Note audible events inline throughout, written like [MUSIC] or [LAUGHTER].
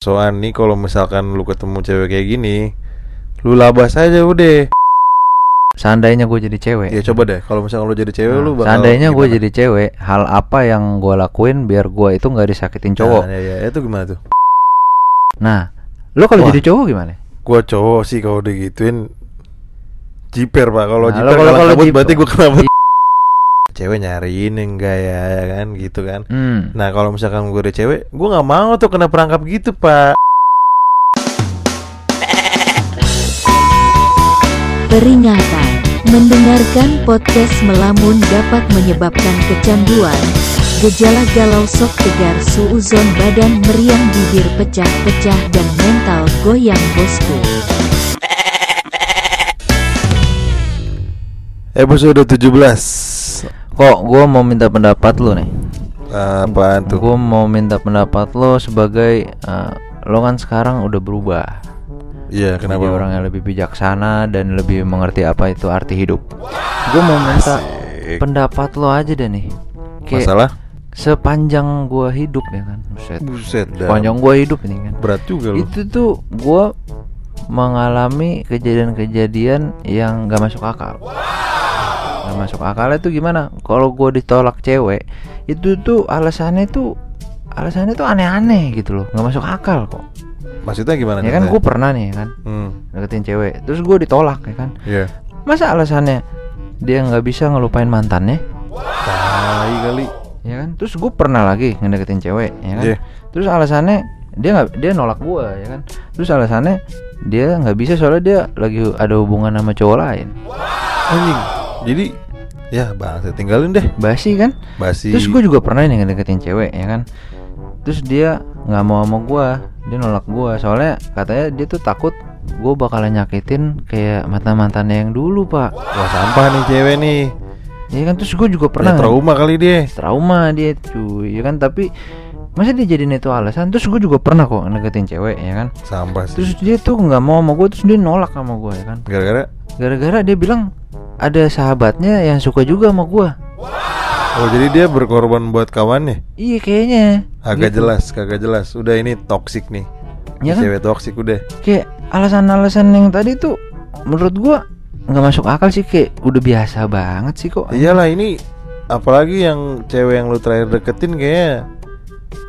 soal nih kalau misalkan lu ketemu cewek kayak gini lu labas aja udah. Seandainya gue jadi cewek. ya coba deh. Kalau misalkan lu jadi cewek Nah, lu bakal seandainya gue jadi cewek, hal apa yang gue lakuin biar gue itu nggak disakitin cowok? nah, ya, ya, itu gimana tuh? Nah, lo kalau jadi cowok gimana? gua cowok sih kalau digituin jiper pak. Kalau Nah, jiper kalau- kalau berarti gua kenapa cewek nyariin enggak ya, ya kan gitu kan. Hmm. nah kalau misalkan gue udah cewek gua nggak mau tuh kena perangkap gitu pak. Peringatan, mendengarkan podcast melamun dapat menyebabkan kecanduan, gejala galau sok tegar suuzon badan meriang bibir pecah-pecah dan mental goyang bosku. episode 17 Kok gue mau minta pendapat lo nih? apaan tuh Gue mau minta pendapat lo sebagai eh, lo kan sekarang udah berubah. iya kenapa Jadi orang yang lebih bijaksana dan lebih mengerti apa itu arti hidup. Gue mau minta Asik. pendapat lo aja deh nih. Kayak masalah sepanjang gua hidup ya kan. Buset. buset dah. Sepanjang gua hidup ini kan. berat juga lu Itu tuh gua mengalami kejadian-kejadian yang gak masuk akal. Gak masuk akal itu gimana? Kalau gua ditolak cewek, itu tuh alasannya tuh alasannya tuh aneh-aneh gitu loh, nggak masuk akal kok. maksudnya gimana Ya kan gue pernah nih ya kan hmm deketin cewek, terus gue ditolak ya kan. iya Masa alasannya dia nggak bisa ngelupain mantannya? tai kali ya kan terus gue pernah lagi ngedeketin cewek ya kan Iya. terus alasannya dia nggak dia nolak gue ya kan terus alasannya dia nggak bisa soalnya dia lagi ada hubungan sama cowok lain anjing jadi ya bangsa tinggalin deh. Basi kan? Basi. Terus gue juga pernah nih ngedeketin cewek ya kan? Terus dia nggak mau sama gue dia nolak gue soalnya katanya dia tuh takut gue bakalan nyakitin kayak mantan mantannya yang dulu pak. Wah sampah nih cewek nih. Ya kan? Terus gue juga pernah pernah trauma kali dia. Trauma dia cuy ya kan? Tapi masa dia jadiin itu alasan? Terus gue juga pernah kok ngedeketin cewek ya kan? Sampah sih. Terus dia tuh nggak mau sama gue terus dia nolak sama gue ya kan? Gara-gara? Gara-gara dia bilang ada sahabatnya yang suka juga sama gue oh jadi dia berkorban buat kawannya iya kayaknya. Agak Gitu. jelas kagak jelas. Udah ini toxic nih. Ya kan? cewek toxic udah. Kayak alasan-alasan yang tadi tuh menurut gue nggak masuk akal sih. Kayak udah biasa banget sih kok. Iyalah ini apalagi yang cewek yang lu terakhir deketin kayaknya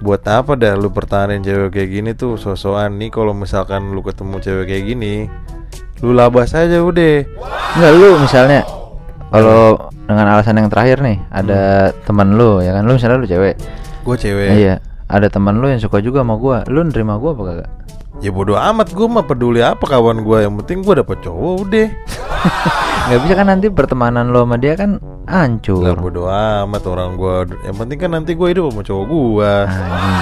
buat apa dah lu pertahanin cewek kayak gini tuh sosokan. Nih kalau misalkan lu ketemu cewek kayak gini lu labas aja udah nggak lu misalnya kalau dengan alasan yang terakhir nih ada teman lu ya kan? Lu misalnya lu cewek. Gue cewek. Iya ada teman lu yang suka juga sama gue lu nerima gue apa kagak? Ya bodoh amat gue mah peduli apa kawan gue yang penting gue dapet cowok udah. [LAUGHS] Nggak bisa kan nanti pertemanan lo sama dia kan hancur. Lah bodoh amat orang gue yang penting kan nanti gue hidup sama cowok gue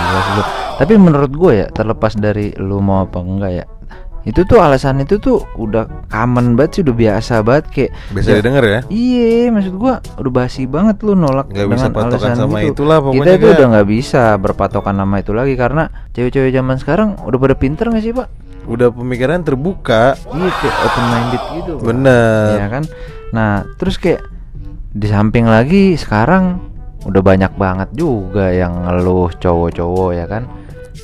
jelas lu. Tapi menurut gue ya terlepas dari lu mau apa enggak ya itu tuh alasan itu tuh udah common banget sih udah biasa banget kayak bisa ya, didengar ya Iya, maksud gua udah basi banget lu nolak bisa dengan patokan alasan sama gitu. itulah pokoknya Kita kan. udah nggak bisa berpatokan nama itu lagi karena cewek-cewek zaman sekarang udah pada pinter nggak sih pak? udah pemikiran terbuka Iya kayak open minded gitu. Pak. bener Iya kan. Nah terus kayak di samping lagi sekarang udah banyak banget juga yang ngeluh cowok-cowok ya kan.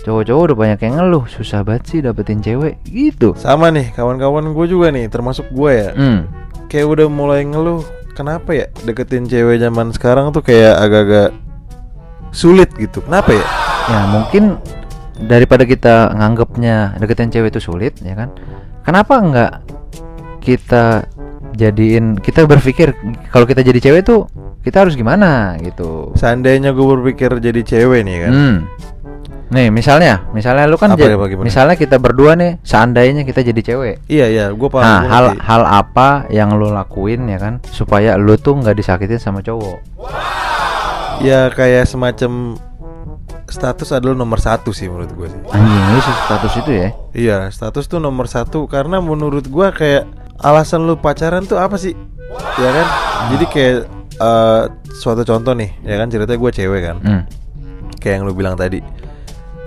Cowok-cowok udah banyak yang ngeluh susah banget sih dapetin cewek gitu. sama nih kawan-kawan gue juga nih termasuk gue ya Hmm. kayak udah mulai ngeluh kenapa ya deketin cewek zaman sekarang tuh kayak agak-agak sulit gitu kenapa ya Ya mungkin daripada kita nganggapnya deketin cewek itu sulit ya kan. Kenapa nggak kita jadiin kita berpikir kalau kita jadi cewek tuh kita harus gimana gitu. seandainya gue berpikir jadi cewek nih kan Hmm. Nih misalnya, misalnya lu kan Apa ya, bagaimana? misalnya kita berdua nih, seandainya kita jadi cewek. iya iya gue paham Nah, gua hal ngerti. hal apa yang lu lakuin ya kan supaya lu tuh nggak disakitin sama cowok? ya kayak semacam status adalah nomor satu sih menurut gue sih Anjing, lu status itu ya? iya status tuh nomor satu karena menurut gue kayak alasan lu pacaran tuh apa sih ya kan jadi kayak eh, suatu contoh nih ya kan ceritanya gue cewek kan Hmm. kayak yang lu bilang tadi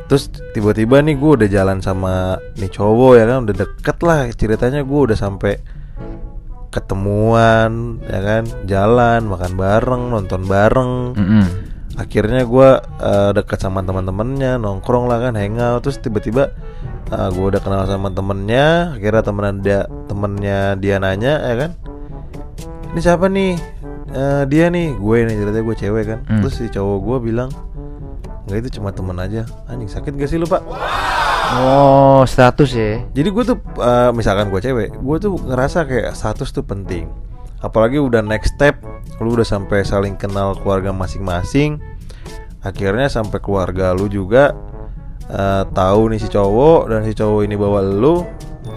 terus tiba-tiba nih gue udah jalan sama nih cowok ya kan udah deket lah ceritanya gue udah sampai ketemuan ya kan jalan makan bareng nonton bareng Mm-mm. akhirnya gue dekat sama teman-temannya nongkrong lah kan hangout terus tiba-tiba gue udah kenal sama temennya akhirnya temenan dia temennya dia nanya ya kan ini siapa nih Eh, dia nih gue nih ceritanya gue cewek kan Hmm. terus si cowok gue bilang nggak itu cuma temen aja. Anjing sakit gak sih lu pak? Oh, status ya. jadi gue tuh eh, misalkan gue cewek gue tuh ngerasa kayak status tuh penting. Apalagi udah next step lu udah sampai saling kenal keluarga masing-masing. Akhirnya sampai keluarga lu juga eh, tahu nih si cowok dan si cowok ini bawa lu.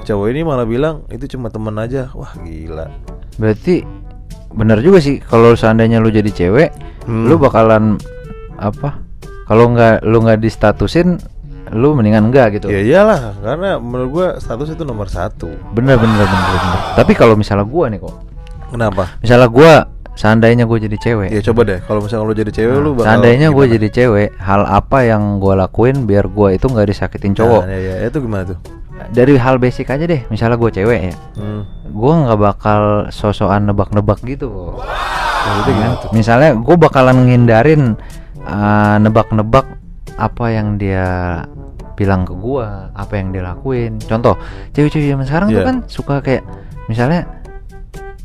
Cowok ini malah bilang itu cuma temen aja. Wah gila. Berarti bener juga sih kalau seandainya lu jadi cewek, Hmm. lu bakalan apa? Kalau nggak lu nggak distatusin, lu mendingan enggak gitu. ya iyalah karena menurut gue status itu nomor satu Bener bener bener bener. Tapi kalau misalnya gua nih kok, kenapa misalnya gua seandainya gue jadi cewek, ya coba deh kalau misalnya lu jadi cewek lu bakal seandainya gue jadi cewek, hal apa yang gua lakuin biar gua itu nggak disakitin cowok? Nah, ya, ya, itu gimana tuh Dari hal basic aja deh, misalnya gue cewek ya, hmm. gue nggak bakal sosokan nebak-nebak gitu kok. Nah, itu gimana tuh Misalnya gue bakalan ngindarin uh, nebak-nebak apa yang dia bilang ke gua, apa yang dia lakuin. Contoh, cewek-cewek zaman sekarang tuh Iya. kan suka kayak misalnya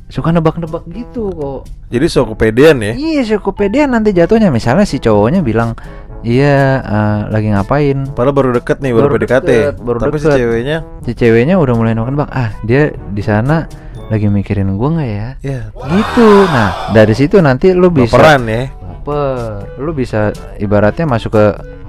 suka nebak-nebak gitu kok. jadi so kepedean ya Iya, suka kepedean nanti jatuhnya. Misalnya si cowoknya bilang, "Iya, uh, lagi ngapain?" Padahal baru deket nih, baru, Baru PDKT. deket, baru Tapi si deket. ceweknya, Si ceweknya udah mulai nebak-nebak, "Ah, dia di sana lagi mikirin gua nggak ya?" ya Gitu. Nah, dari situ nanti lu bisa baperan ya. Baper lu bisa ibaratnya masuk ke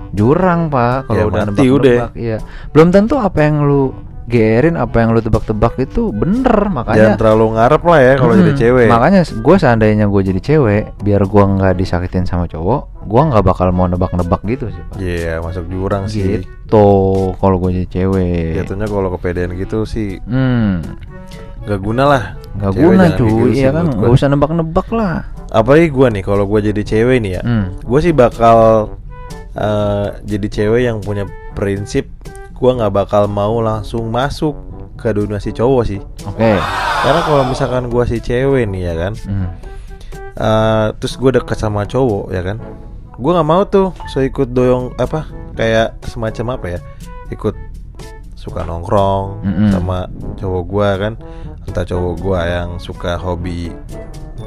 jurang pak kalau Ya, udah nebak-nebak iya belum tentu apa yang lu gerin apa yang lu tebak-tebak itu bener Jangan makanya terlalu ngarep lah ya kalau Hmm, jadi cewek. makanya gue seandainya gue jadi cewek biar gua nggak disakitin sama cowok gua nggak bakal mau nebak-nebak gitu sih pak Iya, masuk jurang sih. gitu kalau gue jadi cewek Jatuhnya kalau kepedean gitu sih hmm gak guna lah. nggak Cewek guna jangan cuy gitu iya kan gua. usah nebak-nebak lah Apalagi gua nih kalau gua jadi cewek nih ya. hmm. Gue sih bakal eh, jadi cewek yang punya prinsip gua nggak bakal mau langsung masuk ke dunia si cowok sih. oke Karena kalau misalkan gua si cewek nih ya kan, hmm. Eh, terus gue deket sama cowok ya kan gue nggak mau tuh so ikut doyong apa kayak semacam apa ya ikut suka nongkrong Mm-mm. sama cowok gue kan entah cowok gue yang suka hobi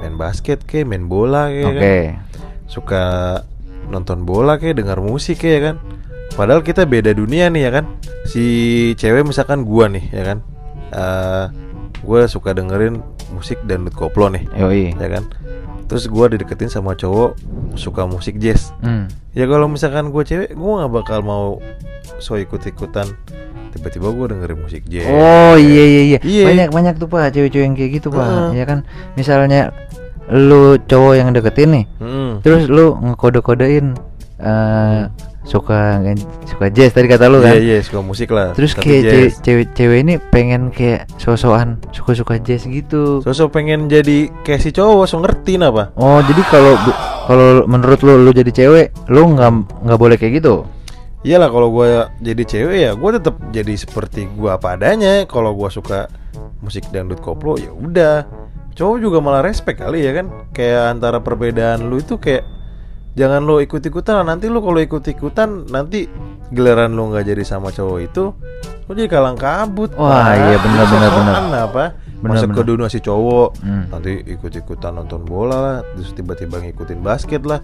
main basket ke main bola kayak oke kan suka nonton bola kayak dengar musik kayak kan padahal kita beda dunia nih ya kan si cewek misalkan gua nih ya kan eh gue suka dengerin musik dan koplo nih yoi ya kan terus gua dideketin sama cowok suka musik jazz hmm. ya kalau misalkan gue cewek gua nggak bakal mau so ikut ikutan tiba-tiba gua dengerin musik jazz Oh iya iya iya. Iya. Banyak banyak tuh Pak cewek-cewek yang kayak gitu Pak. Heeh. Ya kan misalnya lu cowok yang deketin nih, Mm. terus lu ngekode-kodein eh suka suka jazz tadi kata lu iya kan. iya suka musik lah Terus kayak cewek- cewek-cewek ini pengen kayak sosokan suka-suka jazz gitu. sosok pengen jadi kayak si cowok so ngerti apa Oh jadi kalau kalau menurut lu lu jadi cewek, lu nggak nggak boleh kayak gitu. Iyalah kalau gua jadi cewek ya gua tetap jadi seperti gua apa adanya. Kalau gua suka musik dangdut koplo ya udah. Cowok juga malah respect kali ya kan. Kayak antara perbedaan lu itu kayak jangan lu ikut-ikutan nanti lu kalau ikut-ikutan nanti giliran lu nggak jadi sama cowok itu lu jadi kalang kabut. Wah, Pak. iya, benar, benar, benar. apa? Benar, Masuk ke benar. dunia si cowok Hmm. nanti ikut-ikutan nonton bola lah terus tiba-tiba ngikutin basket lah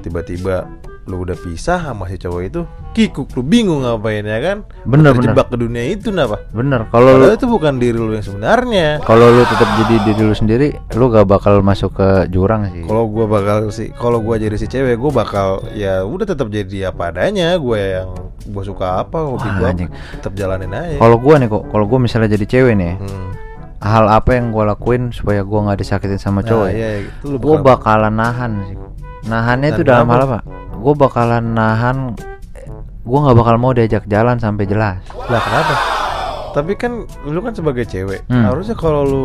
tiba-tiba lu udah pisah sama si cowok itu kikuk lu bingung ngapain ya kan Bener, Lu bener. terjebak ke dunia itu kenapa Bener. Kalau lu itu bukan diri lu yang sebenarnya kalau lu tetap jadi diri lu sendiri, lu gak bakal masuk ke jurang sih. kalau gua bakal sih kalau gua jadi si cewek gua bakal ya udah tetap jadi apa adanya gue yang gua suka apa hobi Wah, gua anjing. tetap jalanin aja Kalau gua nih kok, kalau gua misalnya jadi cewek nih, Hmm. hal apa yang gua lakuin supaya gua nggak disakitin sama Nah, cowok? ya? iya, itu lu Gua bakal- bakalan nahan sih. Nahannya itu dalam hal apa? Gua bakalan nahan. Gua nggak bakal mau diajak jalan sampai jelas. lah kenapa Tapi kan lu kan sebagai cewek, Hmm. harusnya kalau lu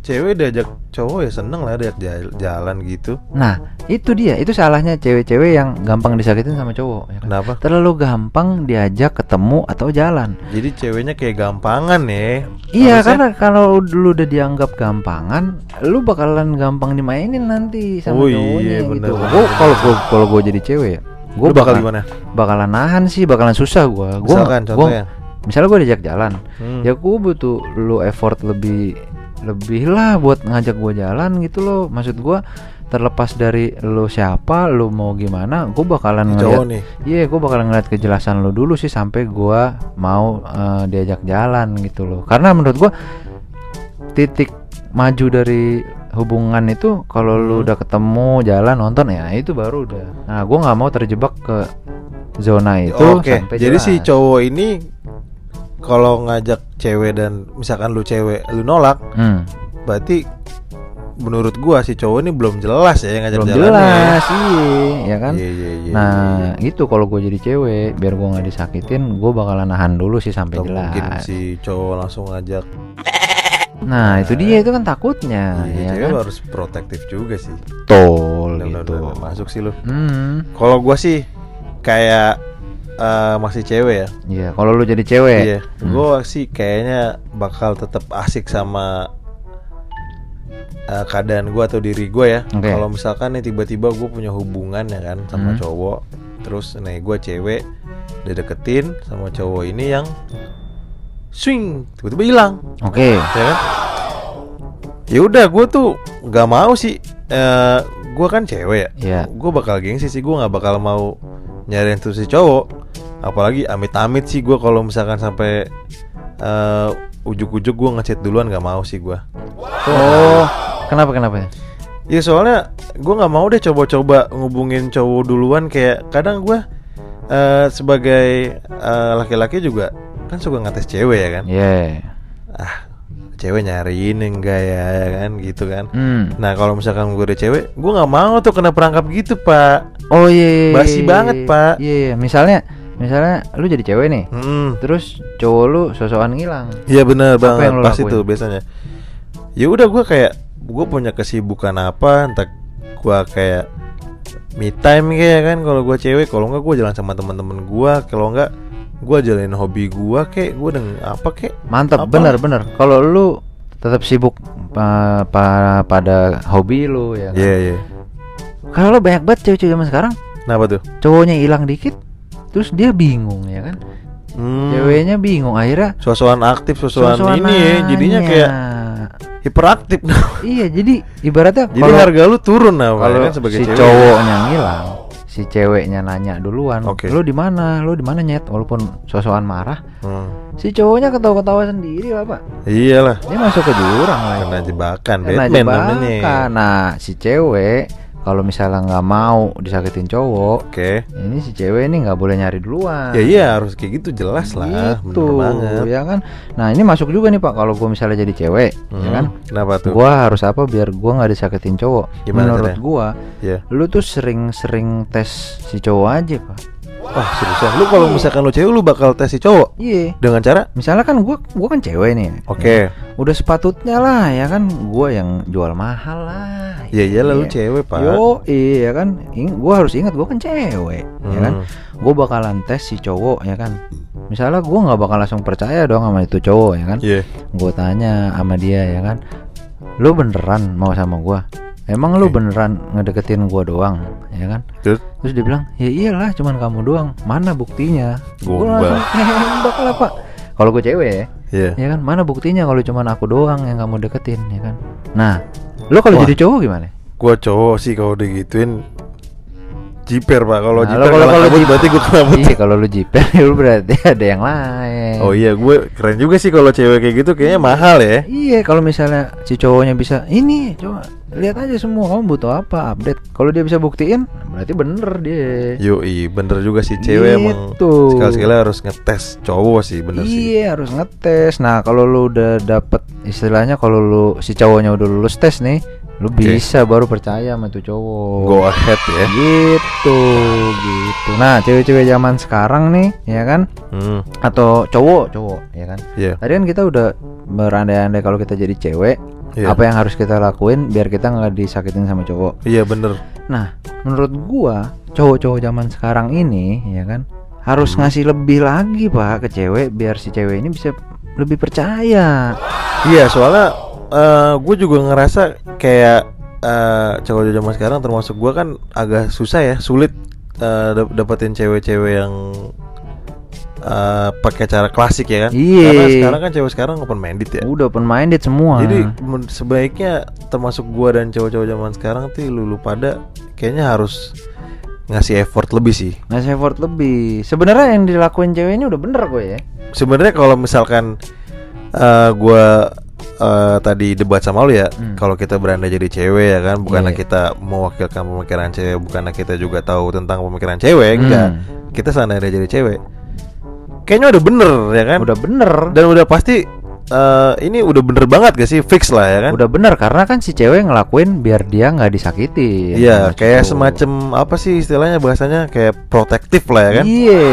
cewek diajak cowok ya seneng lah diajak jal- jalan gitu. Nah, itu dia, itu salahnya cewek-cewek yang gampang disakitin sama cowok. ya kan? Kenapa? Terlalu gampang diajak ketemu atau jalan. Jadi ceweknya kayak gampangan ya. Iya, Harusnya- karena kalau lu udah dianggap gampangan, lu bakalan gampang dimainin nanti sama Oh cowoknya iya, gitu. bener, bener. Gua kalau kalau gua jadi cewek ya, gua Lu bakal bakal gimana? bakalan nahan sih, bakalan susah Misalkan gua- contohnya. Misalnya gua diajak jalan, Hmm. ya gua butuh lu effort lebih lebih lah buat ngajak gua jalan gitu loh. Maksud gua terlepas dari lu siapa, lu mau gimana, gua bakalan ngeliat. Iya, gue bakalan ngeliat kejelasan lo dulu sih sampai gua mau eh, diajak jalan gitu loh. Karena menurut gua titik maju dari hubungan itu kalau lu Hmm. udah ketemu jalan nonton ya itu baru udah. Nah, gua nggak mau terjebak ke zona itu Oke, sampai jadi jelas. si cowok ini kalau ngajak cewek dan misalkan lu cewek lu nolak, Hmm, berarti menurut gua si cowok ini belum jelas ya ngajak belum jalannya. jelas, iya, ya kan. Iya, iya, iya, Nah, iya. itu kalau gue jadi cewek, biar gua nggak disakitin, gue bakalan nahan dulu sih sampai Atau jelas. mungkin si cowok langsung ngajak. Nah, itu dia itu kan takutnya, Iya, ya kan. harus protektif juga sih. Tol gitu. masuk sih lu. Hmm, Kalau gua sih kayak eh, masih cewek ya. iya. Kalau lu jadi cewek, Iya, Hmm. gua sih kayaknya bakal tetap asik sama eh, keadaan gua atau diri gua ya. Oke. Kalau misalkan nih tiba-tiba gue punya hubungan ya kan sama Hmm. cowok, terus nih gua cewek dideketin sama cowok ini yang swing tiba-tiba hilang, Oke. ya kan? Ya udah, gue tuh nggak mau sih. Eh, gua kan cewek ya. Iya. Gue bakal gengsi sih, gue nggak bakal mau nyariin tuh si cowok. Apalagi amit-amit sih gue kalau misalkan sampai eh, ujuk-ujuk gue ngechat duluan nggak mau sih gue. Oh, kenapa kenapa? Ya soalnya gue nggak mau deh coba-coba ngubungin cowok duluan kayak kadang gue eh, sebagai eh, laki-laki juga kan suka ngetes cewek ya kan. Iya. Ah, cewek nyariin enggak ya, ya kan gitu kan. Hmm. Nah kalau misalkan gue udah cewek, gue nggak mau tuh kena perangkap gitu pak. Oh iya. iya, Basi iya, banget, iya. Pak. Iya, iya. Misalnya, misalnya lu jadi cewek nih, Hmm. terus cowok lu sosokan ngilang. Iya benar Apa banget yang lo pas lakuin? itu biasanya. Ya udah gue kayak gue punya kesibukan apa, entah gue kayak me time kayak kan kalau gue cewek, kalau enggak gue jalan sama teman-teman gue, kalau enggak gue jalanin hobi gue kayak gue dengan apa kayak Mantap, Apa? bener bener. Kalau lu tetap sibuk pa- pa- pada hobi lu ya. kan? Iya iya. Kalau banyak banget cewek-cewek zaman sekarang, Kenapa tuh? cowoknya hilang dikit, terus dia bingung ya kan? Hmm, Ceweknya bingung, akhirnya Sosokan aktif, sosokan ini ya, jadinya kayak hiperaktif. [LAUGHS] Iya, jadi ibaratnya Jadi kalau harga lu turun nah, kalau kan sebagai si cewek. cowoknya ngilang, si ceweknya nanya duluan, Oke. lu di mana, lu di mana nyet, walaupun sosokan marah, Hmm. si cowoknya ketawa-ketawa sendiri bapak, Iyalah, dia masuk ke jurang lah, kena jebakan Kena Batman jebakan. namanya. Nah, si cewek kalau misalnya nggak mau disakitin cowok, Oke. ini si cewek ini nggak boleh nyari duluan. Ya iya harus kayak gitu jelas lah, Gitu, banget. ya kan. Nah ini masuk juga nih pak, kalau gue misalnya jadi cewek, ya Hmm, kan. Kenapa tuh? Gua harus apa biar gua nggak disakitin cowok? Gimana Menurut gua, Ya. lu tuh sering-sering tes si cowok aja pak. Wah seriusan, lu kalau misalkan lu cewek lu bakal tes si cowok Iya. dengan cara? Misalnya kan gua gua kan cewek nih. Oke. Udah sepatutnya lah ya kan gua yang jual mahal lah. Ya iyalah lu Iya. cewek pak. Yo, iya kan. Ing- gua harus ingat gua kan cewek, ya kan. Hmm. Gua bakalan tes si cowok ya kan. Misalnya gua nggak bakal langsung percaya dong sama itu cowok ya kan. Iya. Gue tanya sama dia ya kan, lu beneran mau sama gua? Emang lu Oke. beneran ngedeketin gua doang, ya kan? Terus? Terus dia bilang, ya iyalah, cuman kamu doang. Mana buktinya? Gue tembak lah pak. Kalau gue cewek ya, Iya. ya kan? Mana buktinya kalau cuman aku doang yang kamu deketin, ya kan? Nah, lo kalau jadi cowok gimana? Gua cowok sih kalau digituin jiper pak. Kalau Nah, jiper kalau- kalau jiper- berarti gua kena Iya, kalau lu jiper, [LAUGHS] lu berarti ada yang lain. Oh iya, gue keren juga sih kalau cewek kayak gitu kayaknya mahal ya. Iya, kalau misalnya si cowoknya bisa, ini coba lihat aja semua kamu butuh apa, update. Kalau dia bisa buktiin, berarti bener dia. Yoi, bener juga sih cewek emang Gitu. sekali-sekali harus ngetes cowok sih, bener sih. Iya, harus ngetes. Nah, kalau lu udah dapet istilahnya kalau lu si cowoknya udah lulus tes nih, lu bisa baru percaya sama tuh cowok Go ahead ya. gitu gitu nah cewek-cewek zaman sekarang nih ya kan Hmm, atau cowok cowok ya kan iya. tadi kan kita udah berandai-andai kalau kita jadi cewek Iya. apa yang harus kita lakuin biar kita nggak disakitin sama cowok Iya bener. nah menurut gua cowok-cowok zaman sekarang ini ya kan harus Hmm. ngasih lebih lagi pak ke cewek biar si cewek ini bisa lebih percaya Iya soalnya gue juga ngerasa kayak eh, cowok zaman sekarang termasuk gue kan agak susah ya sulit eh, dap- dapetin cewek-cewek yang eh, pakai cara klasik ya kan Iya. karena sekarang kan cewek sekarang open minded ya udah open minded semua jadi sebaiknya termasuk gue dan cowok-cowok zaman sekarang tuh lu, lu pada kayaknya harus ngasih effort lebih sih ngasih effort lebih sebenarnya yang dilakuin cewek ini udah bener kok ya sebenarnya kalau misalkan eh gua eh, tadi debat sama lu ya, Hmm. kalau kita beranda jadi cewek ya kan, bukannya Iya. kita mewakilkan pemikiran cewek, bukannya kita juga tahu tentang pemikiran cewek, enggak. Hmm. Kita seandainya jadi cewek, kayaknya udah bener ya kan, udah bener dan udah pasti eh, ini udah bener banget gak sih, fix lah ya kan? udah bener karena kan si cewek ngelakuin biar dia nggak disakiti Iya, kayak semacam apa sih istilahnya bahasanya kayak protektif lah ya kan? iya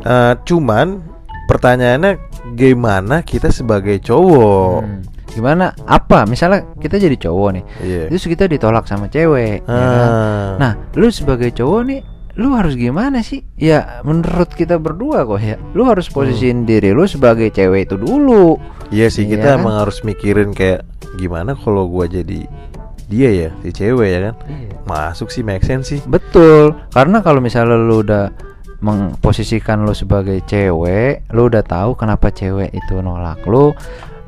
Eh, cuman pertanyaannya gimana kita sebagai cowok? Hmm. gimana apa misalnya kita jadi cowok nih Iya. terus kita ditolak sama cewek ya kan? Ah. nah lu sebagai cowok nih lu harus gimana sih? Ya menurut kita berdua kok ya. Lu harus posisiin diri lu sebagai cewek itu dulu. Iya sih Iya kita kan? emang harus mikirin kayak gimana kalau gua jadi dia ya si cewek ya kan? Masuk sih make sense sih. Betul, karena kalau misalnya lu udah memposisikan lu sebagai cewek, lu udah tahu kenapa cewek itu nolak lu,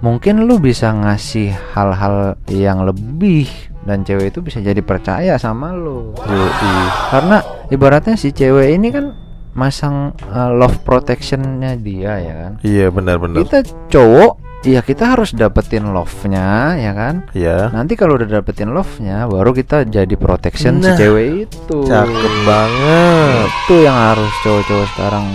mungkin lu bisa ngasih hal-hal yang lebih dan cewek itu bisa jadi percaya sama lu. Yoi. Karena ibaratnya si cewek ini kan masang uh, love protectionnya dia ya kan. iya benar-benar Kita cowok, ya kita harus dapetin love-nya ya kan. ya Nanti kalau udah dapetin love-nya, baru kita jadi protection Nah, si cewek itu. cakep banget Itu yang harus cowok-cowok sekarang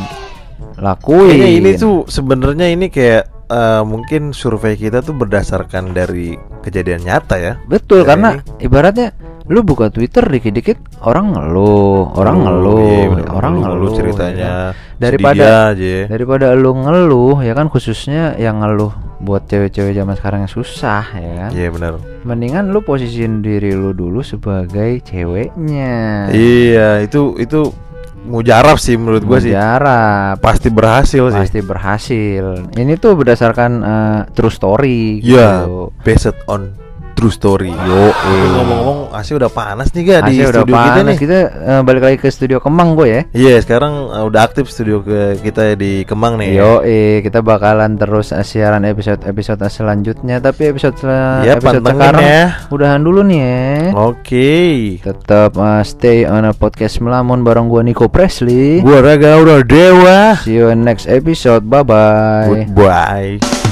lakuin. kayaknya ini tuh sebenarnya ini kayak eh, mungkin survei kita tuh berdasarkan dari kejadian nyata ya betul Dari karena ibaratnya lu buka Twitter dikit-dikit orang ngeluh, orang ngeluh, Iya, orang ngeluh, ceritanya ya? Daripada- aja Daripada lu ngeluh ya kan khususnya yang ngeluh buat cewek-cewek zaman sekarang yang susah ya kan. iya benar Mendingan lu posisiin diri lu dulu sebagai ceweknya. iya itu itu mujarab sih menurut gua sih Mujarab. pasti berhasil sih pasti berhasil. Ini tuh berdasarkan eh, true story. Iya, gitu. based on true story. Yo, ngomong-ngomong, AC udah panas nih ga di udah studio kita panas nih. kita eh, balik lagi ke studio Kemang gue ya. Iya, sekarang uh, udah aktif studio ke kita di Kemang nih. Yo, eh, kita bakalan terus eh, siaran episode-episode selanjutnya. Tapi episode sel- Ya, episode sekarang ya. udahan dulu nih ya. Oke. Tetap eh, stay on a podcast melamun bareng gua Nico Presley. Gua Raga udah dewa. See you in next episode. Bye bye. Goodbye.